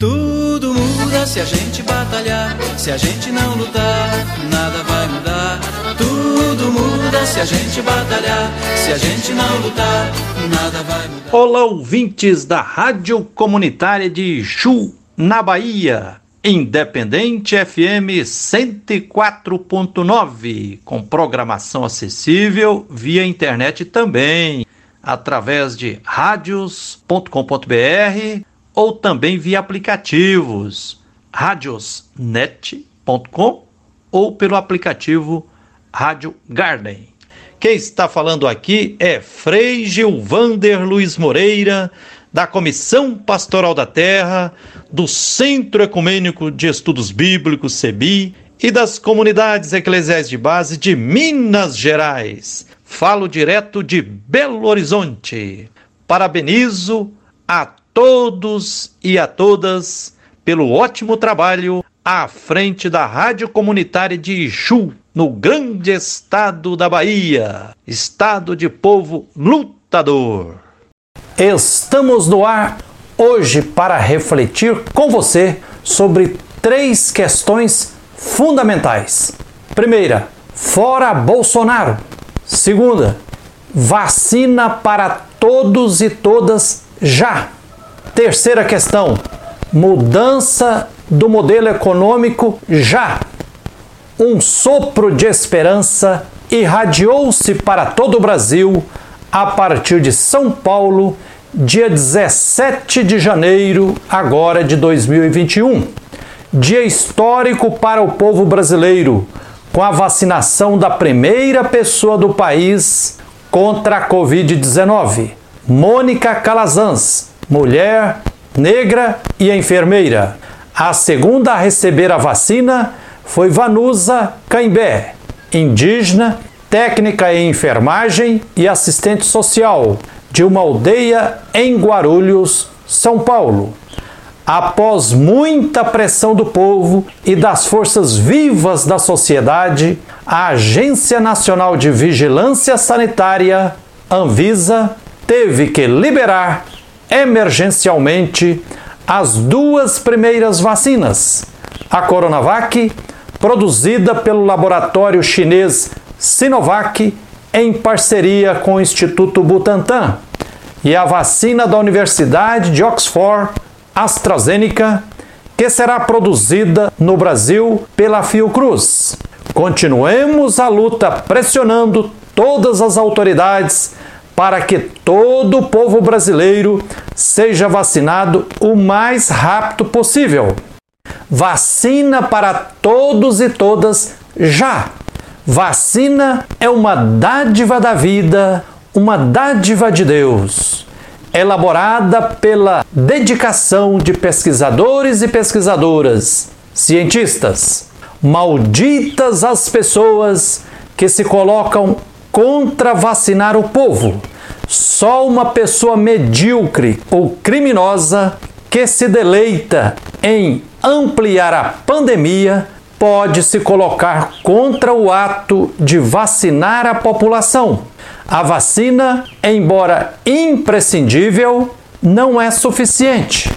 Tudo muda se a gente batalhar, se a gente não lutar, nada vai mudar. Tudo muda se a gente batalhar, se a gente não lutar, nada vai mudar. Olá, ouvintes da Rádio Comunitária de Chu, na Bahia. Independente FM 104.9, com programação acessível via internet também, através de radios.com.br ou também via aplicativos radiosnet.com ou pelo aplicativo Rádio Garden. Quem está falando aqui é Frei Gilvander Luiz Moreira, da Comissão Pastoral da Terra, do Centro Ecumênico de Estudos Bíblicos, CEBI, e das comunidades eclesiais de base de Minas Gerais. Falo direto de Belo Horizonte. Parabenizo a todos e a todas pelo ótimo trabalho à frente da Rádio Comunitária de Ixu, no grande estado da Bahia, estado de povo lutador. Estamos no ar hoje para refletir com você sobre três questões fundamentais. Primeira, fora Bolsonaro. Segunda, vacina para todos e todas já. Terceira questão: mudança do modelo econômico já. Um sopro de esperança irradiou-se para todo o Brasil a partir de São Paulo, dia 17 de janeiro, agora de 2021. Dia histórico para o povo brasileiro, com a vacinação da primeira pessoa do país contra a Covid-19, Mônica Calazans, mulher, negra e enfermeira. A segunda a receber a vacina foi Vanusa Caimbé, indígena, técnica em enfermagem e assistente social de uma aldeia em Guarulhos, São Paulo. Após muita pressão do povo e das forças vivas da sociedade, a Agência Nacional de Vigilância Sanitária, Anvisa, teve que liberar emergencialmente as duas primeiras vacinas, a Coronavac, produzida pelo laboratório chinês Sinovac em parceria com o Instituto Butantan, e a vacina da Universidade de Oxford, AstraZeneca, que será produzida no Brasil pela Fiocruz. Continuemos a luta pressionando todas as autoridades para que todo o povo brasileiro seja vacinado o mais rápido possível. Vacina para todos e todas já. Vacina é uma dádiva da vida, uma dádiva de Deus, elaborada pela dedicação de pesquisadores e pesquisadoras, cientistas. Malditas as pessoas que se colocam contra vacinar o povo. Só uma pessoa medíocre ou criminosa que se deleita em ampliar a pandemia pode se colocar contra o ato de vacinar a população. A vacina, embora imprescindível, não é suficiente.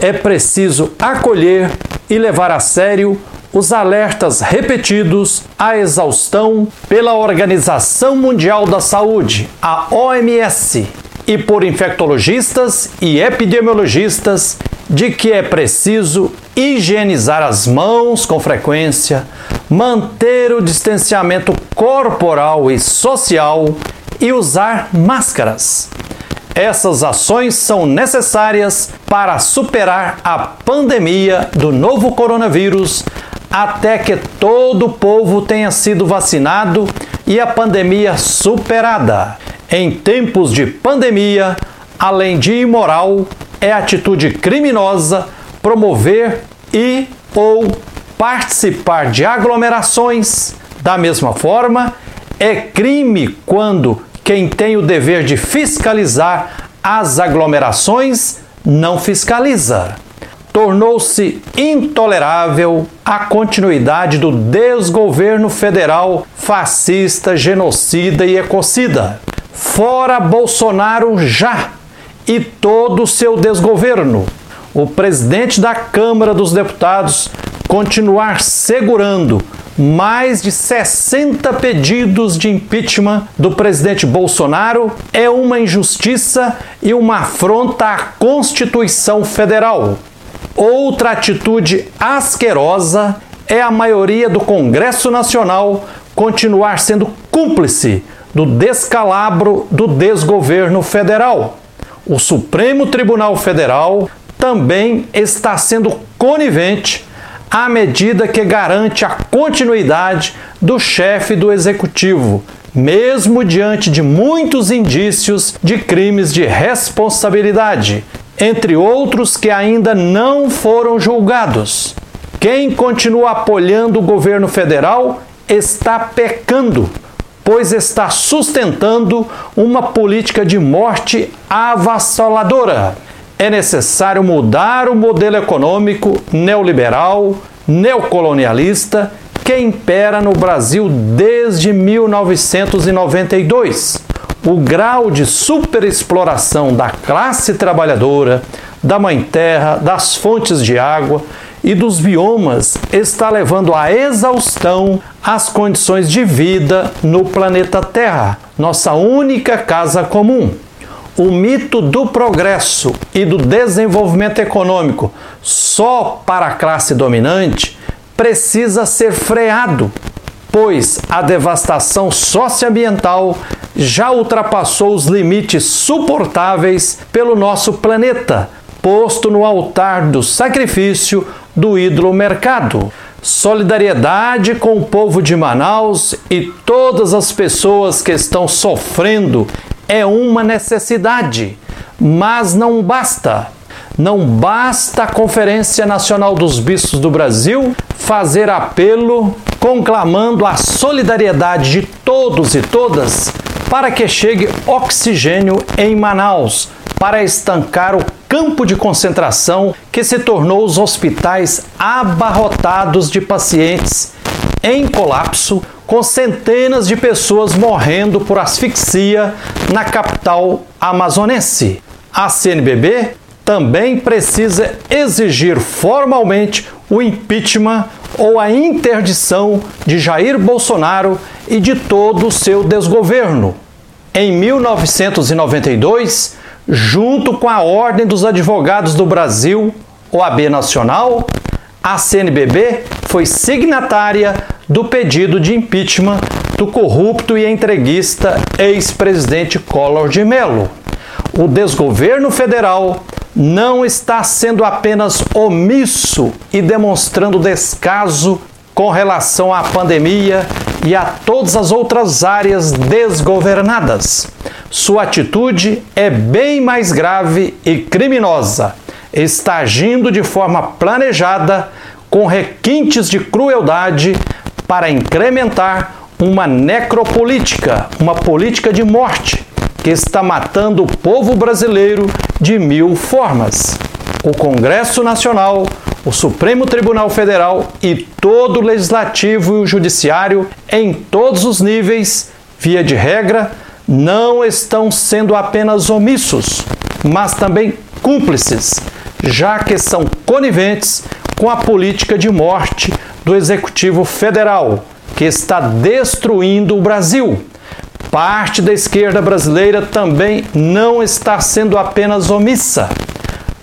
É preciso acolher e levar a sério os alertas repetidos à exaustão pela Organização Mundial da Saúde, a OMS, e por infectologistas e epidemiologistas de que é preciso higienizar as mãos com frequência, manter o distanciamento corporal e social e usar máscaras. Essas ações são necessárias para superar a pandemia do novo coronavírus até que todo o povo tenha sido vacinado e a pandemia superada. Em tempos de pandemia, além de imoral, é atitude criminosa promover e ou participar de aglomerações. Da mesma forma, é crime quando quem tem o dever de fiscalizar as aglomerações não fiscaliza tornou-se intolerável a continuidade do desgoverno federal fascista, genocida e ecocida. Fora Bolsonaro já e todo o seu desgoverno. o presidente da Câmara dos Deputados continuar segurando mais de 60 pedidos de impeachment do presidente Bolsonaro é uma injustiça e uma afronta à Constituição Federal. Outra atitude asquerosa é a maioria do Congresso Nacional continuar sendo cúmplice do descalabro do desgoverno federal. O Supremo Tribunal Federal também está sendo conivente à medida que garante a continuidade do chefe do executivo, mesmo diante de muitos indícios de crimes de responsabilidade, entre outros que ainda não foram julgados. Quem continua apoiando o governo federal está pecando, pois está sustentando uma política de morte avassaladora é necessário mudar o modelo econômico neoliberal, neocolonialista que impera no Brasil desde 1992. O grau de superexploração da classe trabalhadora, da mãe terra, das fontes de água e dos biomas está levando à exaustão as condições de vida no planeta Terra, nossa única casa comum. O mito do progresso e do desenvolvimento econômico só para a classe dominante precisa ser freado, pois a devastação socioambiental já ultrapassou os limites suportáveis pelo nosso planeta, posto no altar do sacrifício do ídolo mercado. Solidariedade com o povo de Manaus e todas as pessoas que estão sofrendo é uma necessidade, mas não basta. Não basta a Conferência Nacional dos Bispos do Brasil fazer apelo conclamando a solidariedade de todos e todas para que chegue oxigênio em Manaus, para estancar o campo de concentração que se tornou os hospitais abarrotados de pacientes em colapso com centenas de pessoas morrendo por asfixia na capital amazonense. A CNBB também precisa exigir formalmente o impeachment ou a interdição de Jair Bolsonaro e de todo o seu desgoverno. Em 1992, junto com a Ordem dos Advogados do Brasil, OAB Nacional, a CNBB foi signatária do pedido de impeachment do corrupto e entreguista ex-presidente Collor de Mello. O desgoverno federal não está sendo apenas omisso e demonstrando descaso com relação à pandemia e a todas as outras áreas desgovernadas. Sua atitude é bem mais grave e criminosa. Está agindo de forma planejada, com requintes de crueldade para incrementar uma necropolítica, uma política de morte que está matando o povo brasileiro de mil formas. O Congresso Nacional, o Supremo Tribunal Federal e todo o Legislativo e o Judiciário, em todos os níveis, via de regra, não estão sendo apenas omissos, mas também cúmplices, já que são coniventes com a política de morte do Executivo Federal, que está destruindo o Brasil. Parte da esquerda brasileira também não está sendo apenas omissa.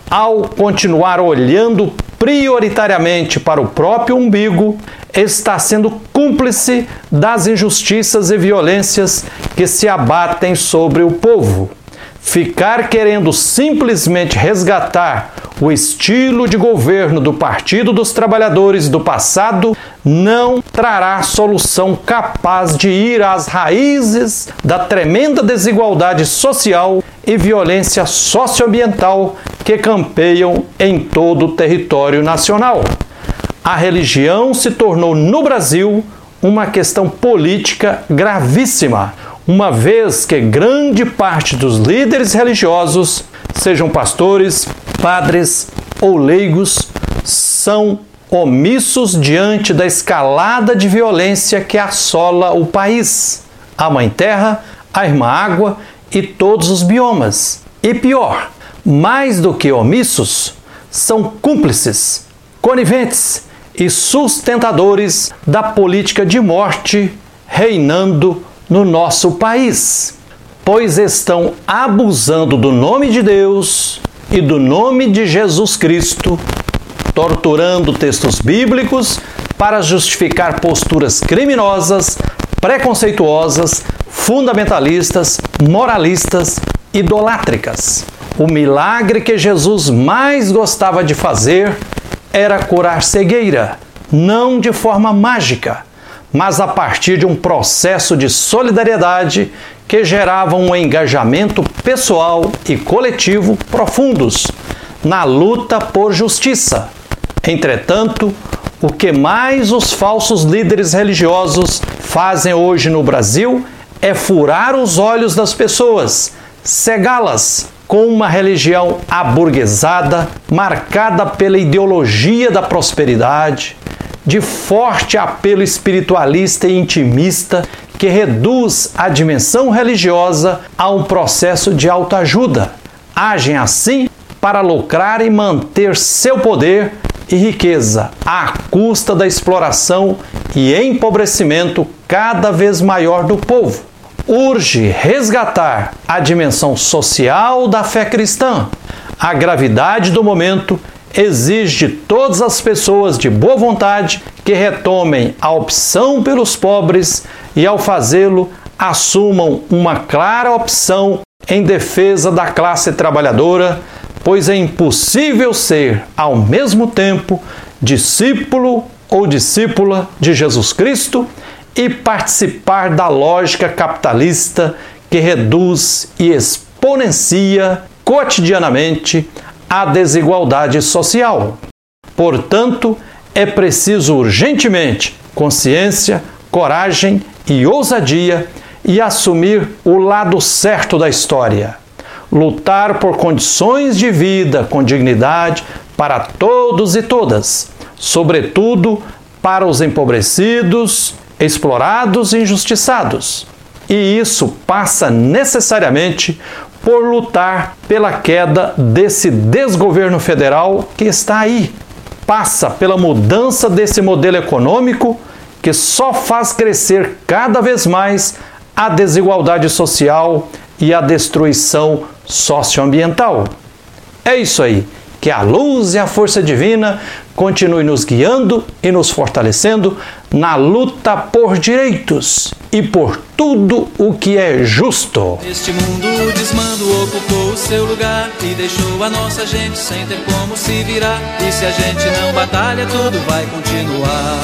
Ao continuar olhando prioritariamente para o próprio umbigo, está sendo cúmplice das injustiças e violências que se abatem sobre o povo. Ficar querendo simplesmente resgatar o estilo de governo do Partido dos Trabalhadores do passado não trará solução capaz de ir às raízes da tremenda desigualdade social e violência socioambiental que campeiam em todo o território nacional. A religião se tornou no Brasil uma questão política gravíssima, uma vez que grande parte dos líderes religiosos, sejam pastores, padres ou leigos, são omissos diante da escalada de violência que assola o país, a Mãe Terra, a Irmã Água e todos os biomas. E pior, mais do que omissos, são cúmplices, coniventes e sustentadores da política de morte reinando no nosso país, pois estão abusando do nome de Deus e do nome de Jesus Cristo, torturando textos bíblicos para justificar posturas criminosas, preconceituosas, fundamentalistas, moralistas, idolátricas. O milagre que Jesus mais gostava de fazer era curar cegueira, não de forma mágica, mas a partir de um processo de solidariedade que gerava um engajamento pessoal e coletivo profundos na luta por justiça. Entretanto, o que mais os falsos líderes religiosos fazem hoje no Brasil é furar os olhos das pessoas, cegá-las com uma religião aburguesada, marcada pela ideologia da prosperidade, de forte apelo espiritualista e intimista que reduz a dimensão religiosa a um processo de autoajuda. Agem assim para lucrar e manter seu poder e riqueza à custa da exploração e empobrecimento cada vez maior do povo. Urge resgatar a dimensão social da fé cristã. A gravidade do momento exige de todas as pessoas de boa vontade que retomem a opção pelos pobres e, ao fazê-lo, assumam uma clara opção em defesa da classe trabalhadora pois é impossível ser, ao mesmo tempo, discípulo ou discípula de Jesus Cristo e participar da lógica capitalista que reduz e exponencia cotidianamente a desigualdade social. Portanto, é preciso urgentemente consciência, coragem e ousadia e assumir o lado certo da história lutar por condições de vida com dignidade para todos e todas, sobretudo para os empobrecidos, explorados e injustiçados. E isso passa necessariamente por lutar pela queda desse desgoverno federal que está aí. Passa pela mudança desse modelo econômico que só faz crescer cada vez mais a desigualdade social e a destruição socioambiental. É isso aí. Que a luz e a força divina continue nos guiando e nos fortalecendo na luta por direitos e por tudo o que é justo. Este mundo desmando ocupou o seu lugar e deixou a nossa gente sem ter como se virar. E se a gente não batalha, tudo vai continuar.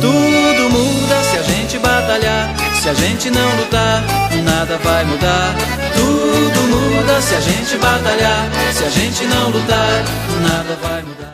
Tudo muda se a gente batalhar. Se a gente não lutar, nada vai mudar. Tudo muda se a gente batalhar. Se a gente não lutar, nada vai mudar.